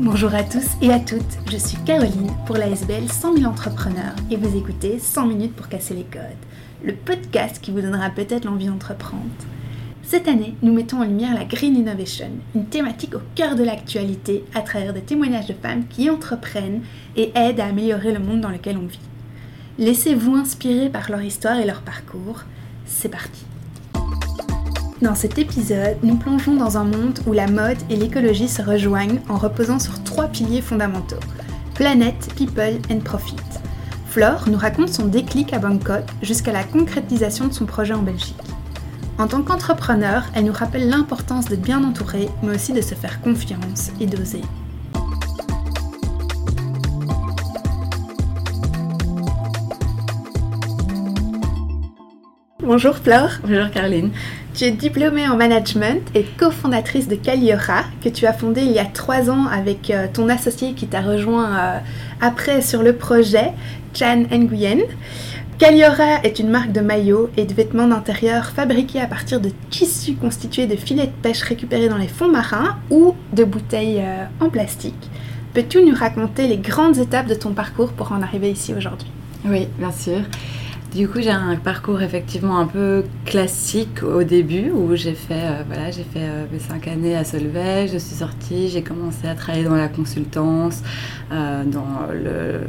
Bonjour à tous et à toutes, je suis Caroline pour la SBL 100 000 entrepreneurs et vous écoutez 100 minutes pour casser les codes, le podcast qui vous donnera peut-être l'envie d'entreprendre. Cette année, nous mettons en lumière la Green Innovation, une thématique au cœur de l'actualité à travers des témoignages de femmes qui entreprennent et aident à améliorer le monde dans lequel on vit. Laissez-vous inspirer par leur histoire et leur parcours. C'est parti. Dans cet épisode, nous plongeons dans un monde où la mode et l'écologie se rejoignent en reposant sur trois piliers fondamentaux planète, people and profit. Flore nous raconte son déclic à Bangkok jusqu'à la concrétisation de son projet en Belgique. En tant qu'entrepreneur, elle nous rappelle l'importance d'être bien entouré, mais aussi de se faire confiance et d'oser. Bonjour Flore. Bonjour Caroline. Tu es diplômée en management et cofondatrice de Caliora, que tu as fondée il y a trois ans avec euh, ton associé qui t'a rejoint euh, après sur le projet, Chan Nguyen. Caliora est une marque de maillots et de vêtements d'intérieur fabriqués à partir de tissus constitués de filets de pêche récupérés dans les fonds marins ou de bouteilles euh, en plastique. Peux-tu nous raconter les grandes étapes de ton parcours pour en arriver ici aujourd'hui? Oui, bien sûr. Du coup, j'ai un parcours effectivement un peu classique au début où j'ai fait, euh, voilà, j'ai fait euh, mes cinq années à Solvay, je suis sortie, j'ai commencé à travailler dans la consultance, euh, dans le,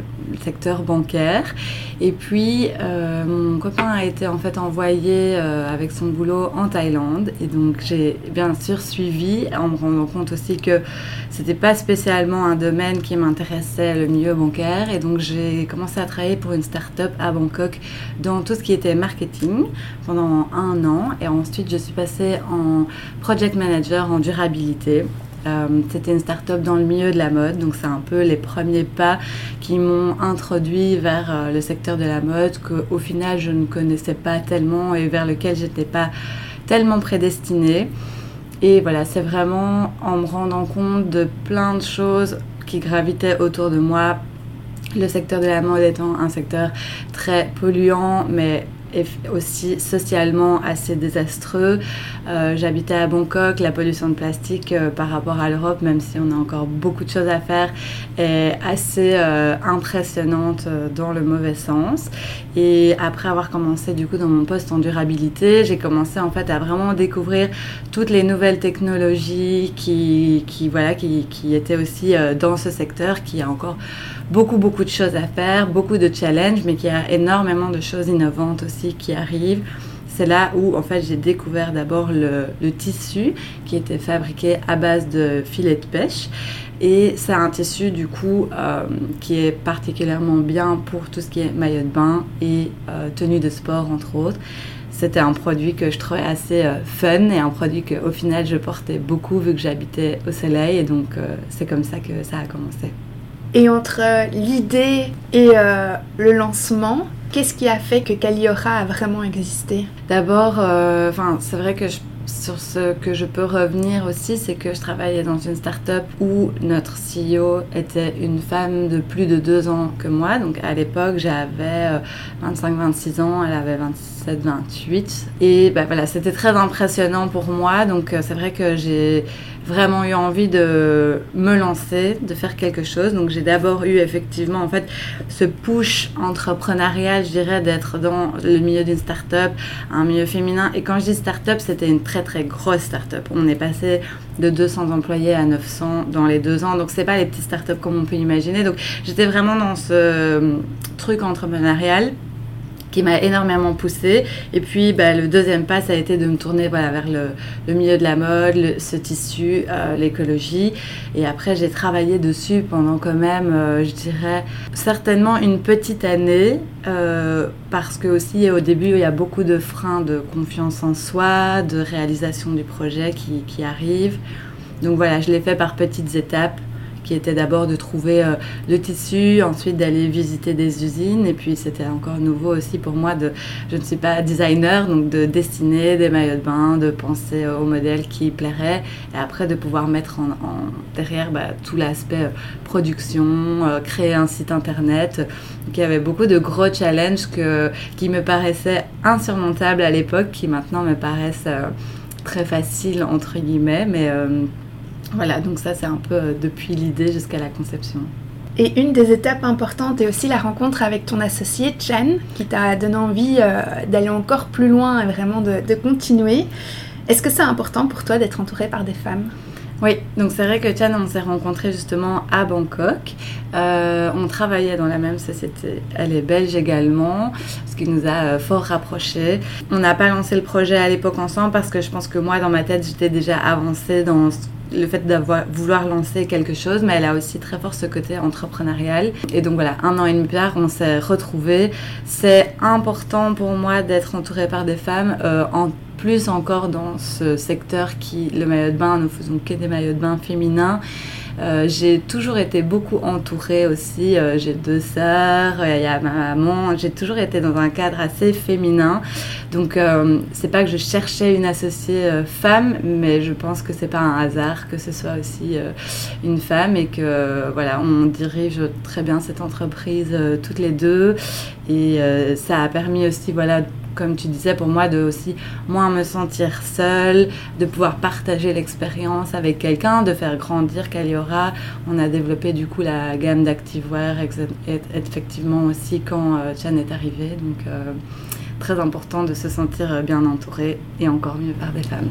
secteur bancaire. Et puis, mon copain a été en fait envoyé avec son boulot en Thaïlande. Et donc, j'ai bien sûr suivi en me rendant compte aussi que c'était pas spécialement un domaine qui m'intéressait, le milieu bancaire. Et donc, j'ai commencé à travailler pour une start-up à Bangkok dans tout ce qui était marketing pendant un an. Et ensuite, je suis passée en project manager en durabilité. Euh, c'était une start-up dans le milieu de la mode, donc c'est un peu les premiers pas qui m'ont introduit vers euh, le secteur de la mode qu'au final je ne connaissais pas tellement et vers lequel j'étais pas tellement prédestinée. Et voilà, c'est vraiment en me rendant compte de plein de choses qui gravitaient autour de moi le secteur de la mode étant un secteur très polluant, mais aussi socialement assez désastreux. Euh, j'habitais à Bangkok, la pollution de plastique euh, par rapport à l'Europe, même si on a encore beaucoup de choses à faire, est assez euh, impressionnante dans le mauvais sens. Et après avoir commencé du coup dans mon poste en durabilité, j'ai commencé en fait à vraiment découvrir toutes les nouvelles technologies qui, voilà, qui, qui étaient aussi dans ce secteur, qui a encore beaucoup, beaucoup de choses à faire, beaucoup de challenges, mais qui a énormément de choses innovantes aussi qui arrivent. C'est là où en fait j'ai découvert d'abord le, tissu qui était fabriqué à base de filets de pêche. Et c'est un tissu du coup euh, qui est particulièrement bien pour tout ce qui est maillot de bain et euh, tenue de sport entre autres. C'était un produit que je trouvais assez euh, fun et un produit qu'au final je portais beaucoup vu que j'habitais au soleil et donc c'est comme ça que ça a commencé. Et entre l'idée et euh, le lancement, qu'est-ce qui a fait que Caliora a vraiment existé? D'abord, euh, c'est vrai que sur ce que je peux revenir aussi, c'est que je travaillais dans une start-up où notre CEO était une femme de plus de deux ans que moi. Donc à l'époque, j'avais 25-26 euh, ans, elle avait 27-28. Et bah, voilà, c'était très impressionnant pour moi. Donc c'est vrai que j'ai vraiment eu envie de me lancer, de faire quelque chose. Donc j'ai d'abord eu effectivement en fait ce push entrepreneurial, je dirais, d'être dans le milieu d'une start-up, un milieu féminin. Et quand je dis start-up, c'était une très très grosse start-up. On est passé de 200 employés à 900 dans les deux ans. Donc c'est pas les petites start-up comme on peut imaginer. Donc j'étais vraiment dans ce truc entrepreneurial qui m'a énormément poussée. Et puis, bah, le deuxième pas, ça a été de me tourner vers le, milieu de la mode, ce tissu, euh, l'écologie. Et après, j'ai travaillé dessus pendant quand même, euh, je dirais, certainement une petite année, euh, parce que aussi au début, il y a beaucoup de freins de confiance en soi, de réalisation du projet qui, qui arrivent. Donc voilà, je l'ai fait par petites étapes qui était d'abord de trouver euh, le tissu, ensuite d'aller visiter des usines. Et puis c'était encore nouveau aussi pour moi de, je ne suis pas designer, donc de dessiner des maillots de bain, de penser au modèle qui plairait, et après de pouvoir mettre en, derrière bah, tout l'aspect euh, production, euh, créer un site internet. Donc il y avait beaucoup de gros challenges que, qui me paraissaient insurmontables à l'époque, qui maintenant me paraissent très faciles entre guillemets, mais Voilà, donc ça c'est un peu depuis l'idée jusqu'à la conception. Et une des étapes importantes est aussi la rencontre avec ton associé Chan, qui t'a donné envie d'aller encore plus loin et vraiment de, de continuer. Est-ce que c'est important pour toi d'être entouré par des femmes? Oui, donc c'est vrai que Chan, on s'est rencontrés justement à Bangkok. Euh, on travaillait dans la même société. Elle est belge également, ce qui nous a euh, fort rapprochés. On n'a pas lancé le projet à l'époque ensemble parce que je pense que moi, dans ma tête, j'étais déjà avancée dans le fait d'avoir vouloir lancer quelque chose, mais elle a aussi très fort ce côté entrepreneurial. Et donc voilà, un an et demi plus on s'est retrouvés. C'est important pour moi d'être entourée par des femmes euh, en plus encore dans ce secteur qui, le maillot de bain, nous faisons que des maillots de bain féminins. Euh, j'ai toujours été beaucoup entourée aussi. Euh, j'ai deux sœurs, il y a ma maman. J'ai toujours été dans un cadre assez féminin. Donc, euh, c'est pas que je cherchais une associée femme, mais je pense que c'est pas un hasard que ce soit aussi une femme et que voilà, on dirige très bien cette entreprise toutes les deux. Et ça a permis aussi voilà comme tu disais, pour moi, de aussi moins me sentir seule, de pouvoir partager l'expérience avec quelqu'un, de faire grandir Caliora. On a développé du coup la gamme d'activewear effectivement aussi quand euh, Chan est arrivé. Donc, euh, très important de se sentir bien entouré et encore mieux par des femmes.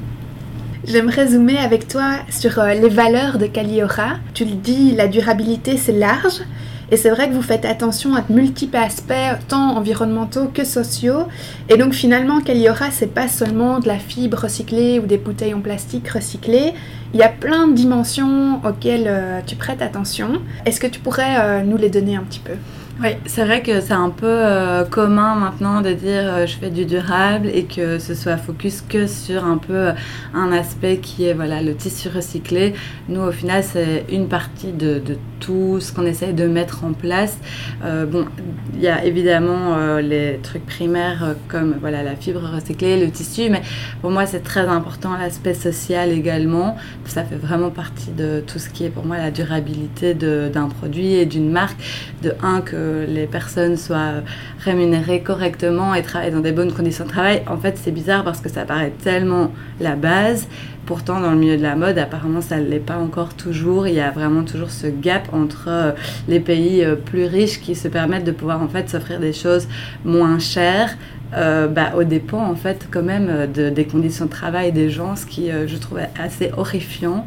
J'aimerais zoomer avec toi sur euh, les valeurs de Caliora. Tu le dis, la durabilité c'est large. Et c'est vrai que vous faites attention à de multiples aspects, tant environnementaux que sociaux. Et donc finalement, Caliora, c'est pas seulement de la fibre recyclée ou des bouteilles en plastique recyclées. Il y a plein de dimensions auxquelles euh, tu prêtes attention. Est-ce que tu pourrais euh, nous les donner un petit peu? Oui, c'est vrai que c'est un peu euh, commun maintenant de dire euh, je fais du durable et que ce soit focus que sur un peu euh, un aspect qui est voilà le tissu recyclé. Nous, au final, c'est une partie de, tout ce qu'on essaye de mettre en place. bon, il y a évidemment les trucs primaires comme voilà la fibre recyclée, le tissu, mais pour moi, c'est très important l'aspect social également. Ça fait vraiment partie de tout ce qui est pour moi la durabilité d'un produit et d'une marque. De un que les personnes soient rémunérées correctement et travaillent dans des bonnes conditions de travail, en fait, c'est bizarre parce que ça paraît tellement la base. Pourtant, dans le milieu de la mode, apparemment, ça ne l'est pas encore toujours. Il y a vraiment toujours ce gap entre euh, les pays euh, plus riches qui se permettent de pouvoir en fait s'offrir des choses moins chères, euh, bah, au dépend en fait quand même des conditions de travail des gens, ce qui je trouve assez horrifiant.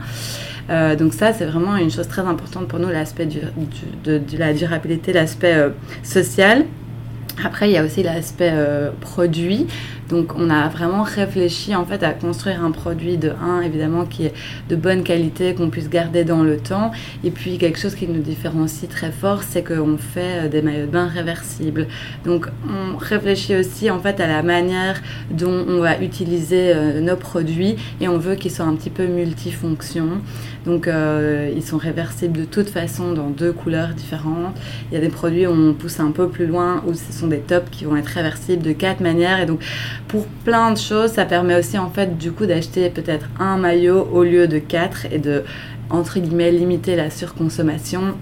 Euh, donc ça, c'est vraiment une chose très importante pour nous, l'aspect de, la durabilité, l'aspect euh, social. Après, il y a aussi l'aspect euh, produit. Donc, on a vraiment réfléchi en fait à construire un produit de 1, évidemment, qui est de bonne qualité, qu'on puisse garder dans le temps. Et puis, quelque chose qui nous différencie très fort, c'est qu'on fait euh, des maillots de bain réversibles. Donc, on réfléchit aussi en fait à la manière dont on va utiliser euh, nos produits et on veut qu'ils soient un petit peu multifonctions. Donc, ils sont réversibles de toute façon dans deux couleurs différentes. Il y a des produits où on pousse un peu plus loin, où ce sont des tops qui vont être réversibles de quatre manières. Et donc, pour plein de choses, ça permet aussi, en fait, du coup, d'acheter peut-être un maillot au lieu de quatre et de, entre guillemets, limiter la surconsommation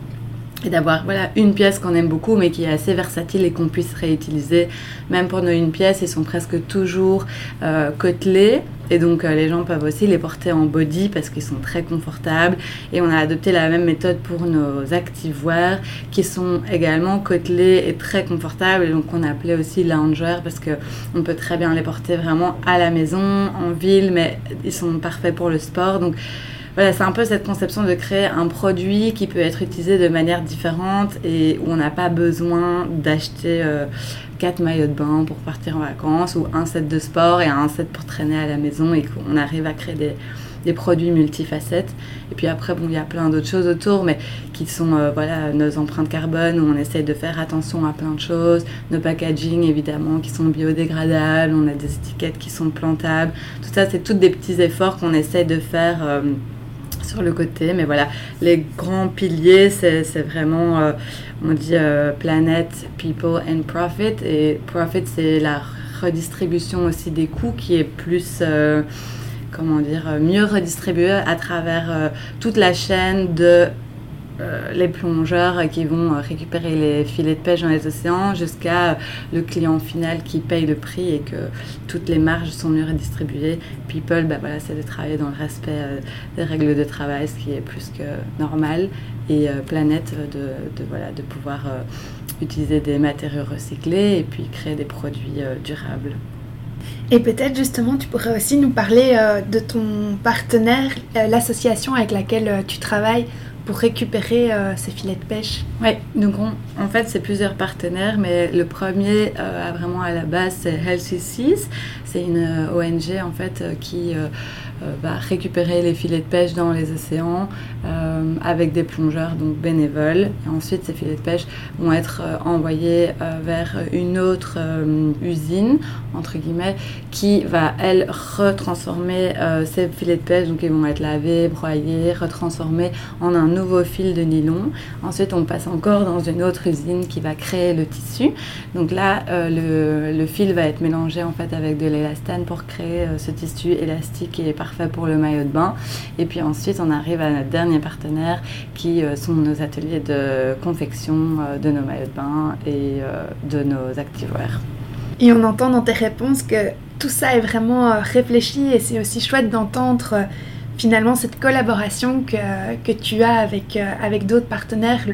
d'avoir voilà une pièce qu'on aime beaucoup mais qui est assez versatile et qu'on puisse réutiliser même pour nos une pièce ils sont presque toujours euh, côtelés et donc euh, les gens peuvent aussi les porter en body parce qu'ils sont très confortables. Et on a adopté la même méthode pour nos activewear qui sont également côtelés et très confortables. Et donc on a appelé aussi loungewear parce que on peut très bien les porter vraiment à la maison, en ville, mais ils sont parfaits pour le sport. Donc voilà, c'est un peu cette conception de créer un produit qui peut être utilisé de manière différente et où on n'a pas besoin d'acheter euh, quatre maillots de bain pour partir en vacances ou un set de sport et un set pour traîner à la maison et qu'on arrive à créer des, des produits multifacettes. Et puis après, bon, il y a plein d'autres choses autour, mais qui sont euh, voilà, nos empreintes carbone, où on essaye de faire attention à plein de choses. Nos packaging, évidemment, qui sont biodégradables. On a des étiquettes qui sont plantables. Tout ça, c'est toutes des petits efforts qu'on essaye de faire. Euh, sur le côté. Mais voilà, les grands piliers, c'est vraiment, euh, on dit euh, planète, people and profit. Et profit, c'est la redistribution aussi des coûts qui est plus, euh, comment dire, mieux redistribuée à travers toute la chaîne de euh, les plongeurs qui vont récupérer les filets de pêche dans les océans jusqu'à le client final qui paye le prix et que toutes les marges sont mieux redistribuées. People, bah voilà, c'est de travailler dans le respect des règles de travail, ce qui est plus que normal. Et Planète, de, voilà, de pouvoir utiliser des matériaux recyclés et puis créer des produits durables. Et peut-être justement, tu pourrais aussi nous parler de ton partenaire, l'association avec laquelle tu travailles pour récupérer euh, ces filets de pêche. Oui, donc en fait c'est plusieurs partenaires, mais le premier euh, vraiment à la base c'est Healthy Seas, c'est une euh, ONG en fait qui va récupérer les filets de pêche dans les océans avec des plongeurs donc bénévoles. Et ensuite ces filets de pêche vont être envoyés vers une autre usine entre guillemets qui va elle retransformer ces filets de pêche, donc ils vont être lavés, broyés, retransformés en un nouveau fil de nylon. Ensuite, on passe encore dans une autre usine qui va créer le tissu. Donc là, euh, le, fil va être mélangé en fait avec de l'élastane pour créer euh, ce tissu élastique est parfait pour le maillot de bain. Et puis ensuite, on arrive à notre dernier partenaire qui euh, sont nos ateliers de confection de nos maillots de bain et de nos activewear. Et on entend dans tes réponses que tout ça est vraiment réfléchi et c'est aussi chouette d'entendre finalement cette collaboration que, que tu as avec, euh, avec d'autres partenaires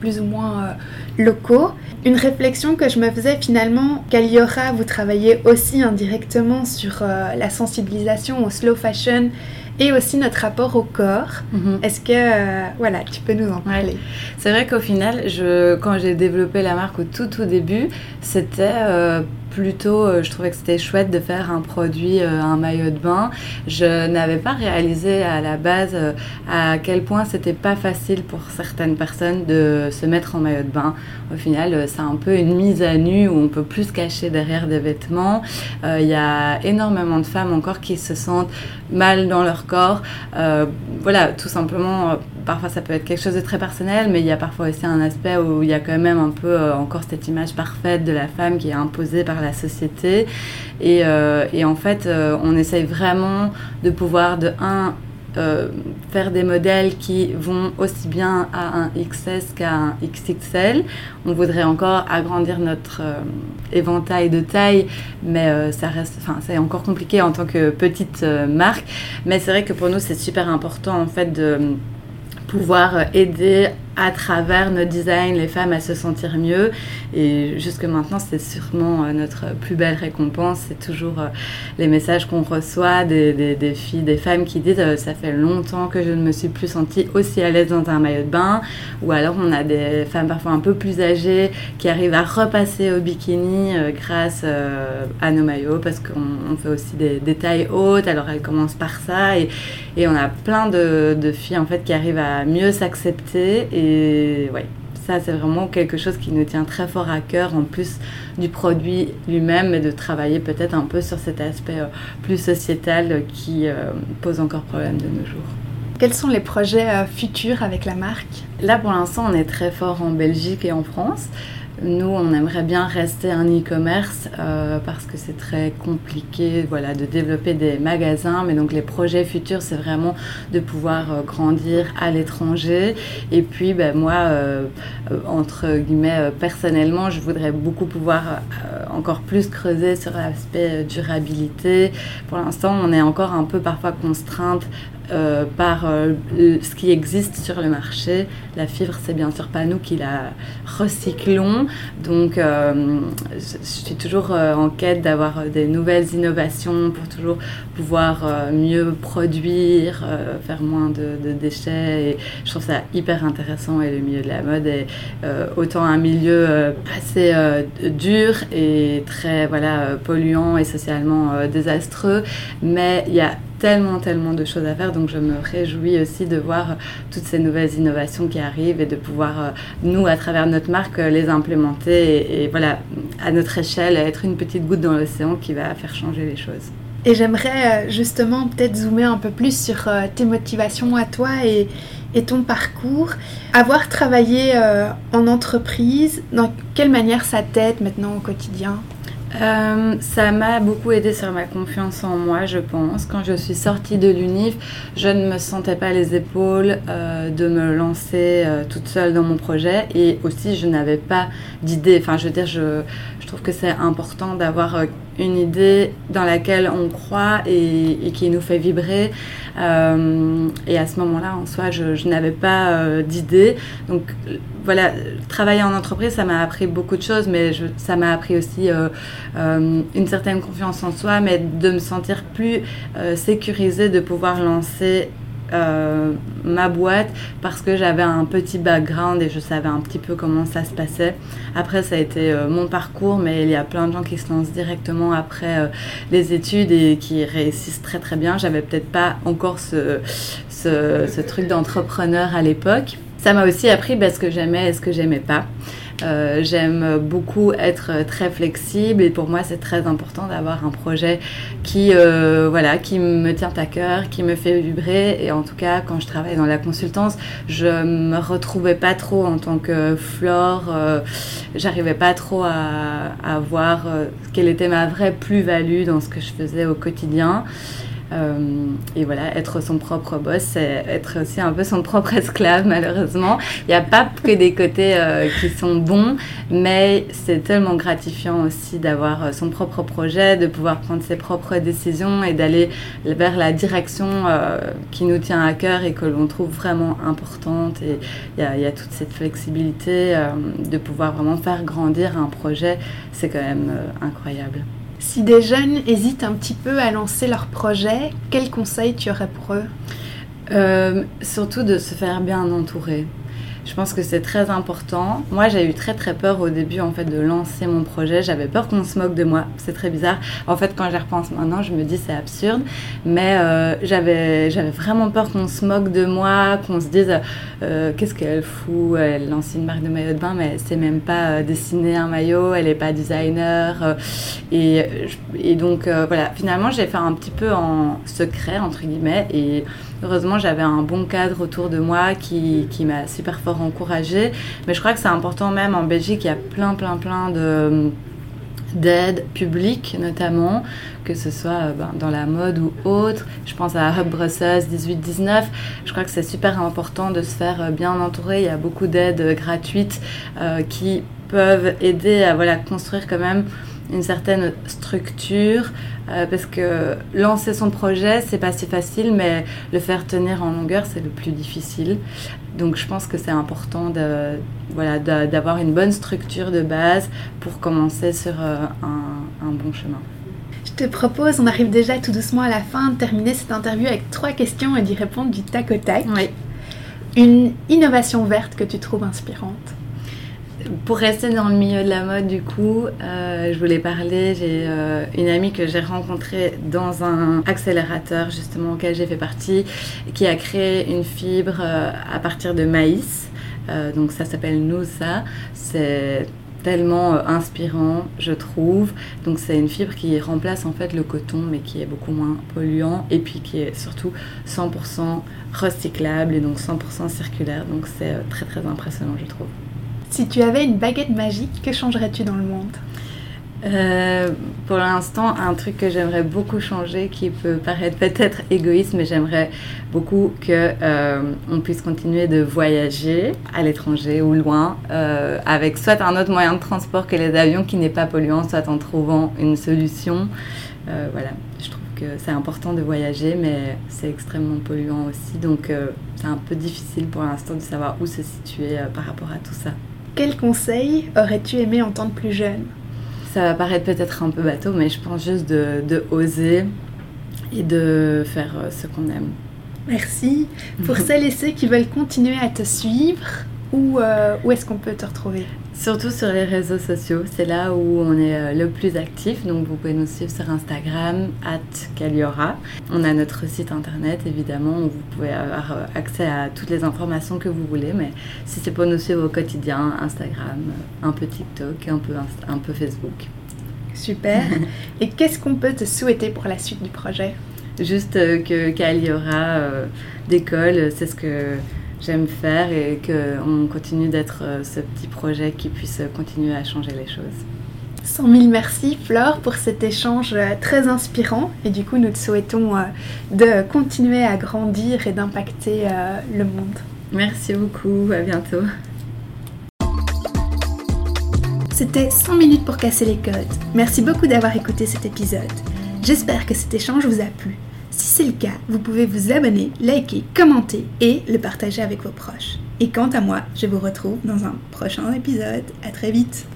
plus ou moins euh, locaux. Une réflexion que je me faisais finalement, qu'Aliora, vous travaillez aussi indirectement sur euh, la sensibilisation au slow fashion et aussi notre rapport au corps. Mhm. Est-ce que, voilà, tu peux nous en parler? C'est vrai qu'au final, je, quand j'ai développé la marque au tout tout début, c'était plutôt, euh, je trouvais que c'était chouette de faire un produit, euh, un maillot de bain. Je n'avais pas réalisé à la base euh, à quel point c'était pas facile pour certaines personnes de se mettre en maillot de bain. Au final, c'est un peu une mise à nu où on peut plus se cacher derrière des vêtements. Il y a énormément de femmes encore qui se sentent mal dans leur corps. voilà, tout simplement, parfois ça peut être quelque chose de très personnel, mais il y a parfois aussi un aspect où il y a quand même un peu encore cette image parfaite de la femme qui est imposée par la société. Et, euh, en fait, euh, on essaye vraiment de pouvoir, de un, euh, faire des modèles qui vont aussi bien à un XS qu'à un XXL. On voudrait encore agrandir notre éventail de taille, mais ça reste, enfin, c'est encore compliqué en tant que petite marque. Mais c'est vrai que pour nous, c'est super important en fait de pouvoir aider à travers nos designs les femmes à se sentir mieux. Et jusque maintenant, c'est sûrement euh, notre plus belle récompense. C'est toujours euh, les messages qu'on reçoit des, filles, des femmes qui disent euh, Ça fait longtemps que je ne me suis plus sentie aussi à l'aise dans un maillot de bain. Ou alors, on a des femmes parfois un peu plus âgées qui arrivent à repasser au bikini grâce à nos maillots parce qu'on fait aussi des, tailles hautes. Alors, elles commencent par ça. Et, et on a plein de, de filles en fait qui arrivent à mieux s'accepter. Et ouais, ça c'est vraiment quelque chose qui nous tient très fort à cœur en plus du produit lui-même et de travailler peut-être un peu sur cet aspect euh, plus sociétal qui euh, pose encore problème de nos jours. Quels sont les projets euh, futurs avec la marque? Là pour l'instant on est très fort en Belgique et en France. Nous, on aimerait bien rester un e-commerce euh, parce que c'est très compliqué voilà, de développer des magasins. Mais donc, les projets futurs, c'est vraiment de pouvoir euh, grandir à l'étranger. Et puis, ben, moi, euh, entre guillemets, personnellement, je voudrais beaucoup pouvoir encore plus creuser sur l'aspect durabilité. Pour l'instant, on est encore un peu parfois contrainte euh, par euh, ce qui existe sur le marché. La fibre, c'est bien sûr pas nous qui la recyclons. Donc, euh, je suis toujours en quête d'avoir des nouvelles innovations pour toujours pouvoir mieux produire, faire moins de, déchets. Et je trouve ça hyper intéressant et le milieu de la mode est autant un milieu assez dur et très voilà, polluant et socialement désastreux. Mais il y a tellement, tellement de choses à faire. Donc je me réjouis aussi de voir toutes ces nouvelles innovations qui arrivent et de pouvoir, euh, nous, à travers notre marque, euh, les implémenter et, voilà, à notre échelle, être une petite goutte dans l'océan qui va faire changer les choses. Et j'aimerais euh, justement peut-être zoomer un peu plus sur tes motivations à toi et, et ton parcours. Avoir travaillé en entreprise, dans quelle manière ça t'aide maintenant au quotidien? Euh, ça m'a beaucoup aidé sur ma confiance en moi, je pense. Quand je suis sortie de l'UNIF, je ne me sentais pas les épaules euh, de me lancer euh, toute seule dans mon projet et aussi je n'avais pas d'idée. Enfin, je veux dire, je, je trouve que c'est important d'avoir une idée dans laquelle on croit et, et qui nous fait vibrer. Et à ce moment-là, en soi, je, n'avais pas d'idée. Donc voilà, travailler en entreprise, ça m'a appris beaucoup de choses, mais ça m'a appris aussi euh, euh, une certaine confiance en soi, mais de me sentir plus euh, sécurisée de pouvoir lancer ma boîte parce que j'avais un petit background et je savais un petit peu comment ça se passait. Après, ça a été mon parcours, mais il y a plein de gens qui se lancent directement après les études et qui réussissent très très bien. J'avais peut-être pas encore ce, ce, truc d'entrepreneur à l'époque. Ça m'a aussi appris ce que j'aimais et ce que j'aimais pas. Euh, j'aime beaucoup être très flexible et pour moi c'est très important d'avoir un projet qui, euh, voilà, qui me tient à cœur, qui me fait vibrer et en tout cas quand je travaille dans la consultance je me retrouvais pas trop en tant que Flore, euh, j'arrivais pas trop à, à voir quelle était ma vraie plus-value dans ce que je faisais au quotidien. Euh, et voilà, être son propre boss, c'est être aussi un peu son propre esclave, malheureusement. Il n'y a pas que des côtés euh, qui sont bons, mais c'est tellement gratifiant aussi d'avoir euh, son propre projet, de pouvoir prendre ses propres décisions et d'aller vers la direction qui nous tient à cœur et que l'on trouve vraiment importante. Et il y, y, a toute cette flexibilité de pouvoir vraiment faire grandir un projet, c'est quand même incroyable. Si des jeunes hésitent un petit peu à lancer leur projet, quels conseils tu aurais pour eux? Euh, Surtout de se faire bien entourer. Je pense que c'est très important. Moi, j'ai eu très très peur au début en fait de lancer mon projet. J'avais peur qu'on se moque de moi. C'est très bizarre. En fait, quand j'y repense maintenant, je me dis c'est absurde. Mais euh, j'avais j'avais vraiment peur qu'on se moque de moi, qu'on se dise euh, qu'est-ce qu'elle fout? Elle lance une marque de maillot de bain, mais c'est même pas euh, dessiner un maillot. Elle est pas designer. et, et donc voilà. Finalement, j'ai fait un petit peu en secret entre guillemets et Heureusement, j'avais un bon cadre autour de moi qui, qui m'a super fort encouragée. Mais je crois que c'est important même en Belgique, il y a plein, plein, plein de d'aide publique notamment, que ce soit euh, ben, dans la mode ou autre. Je pense à Hub Brussels 18-19. Je crois que c'est super important de se faire euh, bien entourer. Il y a beaucoup d'aides gratuites euh, qui peuvent aider à voilà, construire quand même une certaine structure, euh, parce que lancer son projet, c'est pas si facile, mais le faire tenir en longueur, c'est le plus difficile. Donc je pense que c'est important de, voilà, d'avoir une bonne structure de base pour commencer sur euh, un, un bon chemin. Je te propose, on arrive déjà tout doucement à la fin, de terminer cette interview avec trois questions et d'y répondre du tac au tac. Oui. Une innovation verte que tu trouves inspirante pour rester dans le milieu de la mode, du coup, euh, je voulais parler. J'ai euh, une amie que j'ai rencontrée dans un accélérateur, justement, auquel j'ai fait partie, qui a créé une fibre euh, à partir de maïs. donc, ça s'appelle Nousa. C'est tellement inspirant, je trouve. Donc, c'est une fibre qui remplace en fait le coton, mais qui est beaucoup moins polluant et puis qui est surtout 100% recyclable et donc 100% circulaire. Donc, c'est très très impressionnant, je trouve. Si tu avais une baguette magique, que changerais-tu dans le monde euh, pour l'instant, un truc que j'aimerais beaucoup changer, qui peut paraître peut-être égoïste, mais j'aimerais beaucoup que euh, on puisse continuer de voyager à l'étranger ou loin, euh, avec soit un autre moyen de transport que les avions qui n'est pas polluant, soit en trouvant une solution. voilà, je trouve que c'est important de voyager, mais c'est extrêmement polluant aussi, donc c'est un peu difficile pour l'instant de savoir où se situer par rapport à tout ça. Quel conseil aurais-tu aimé entendre plus jeune? Ça va paraître peut-être un peu bateau, mais je pense juste de, de oser et de faire euh, ce qu'on aime. Merci. Pour celles et ceux qui veulent continuer à te suivre, où, euh, où est-ce qu'on peut te retrouver? Surtout sur les réseaux sociaux, c'est là où on est euh, le plus actif. Donc vous pouvez nous suivre sur Instagram, at Caliora. On a notre site internet évidemment où vous pouvez avoir euh, accès à toutes les informations que vous voulez. Mais si c'est pour nous suivre au quotidien, Instagram, un peu TikTok, un peu, un peu Facebook. Super. Et qu'est-ce qu'on peut te souhaiter pour la suite du projet? Juste que Caliora décolle, c'est ce que j'aime faire et qu'on continue d'être euh, ce petit projet qui puisse continuer à changer les choses. 100 000 merci Flore pour cet échange euh, très inspirant et du coup nous te souhaitons euh, de continuer à grandir et d'impacter le monde. Merci beaucoup, à bientôt. C'était 100 minutes pour casser les codes. Merci beaucoup d'avoir écouté cet épisode. J'espère que cet échange vous a plu. Si c'est le cas, vous pouvez vous abonner, liker, commenter et le partager avec vos proches. Et quant à moi, je vous retrouve dans un prochain épisode. À très vite.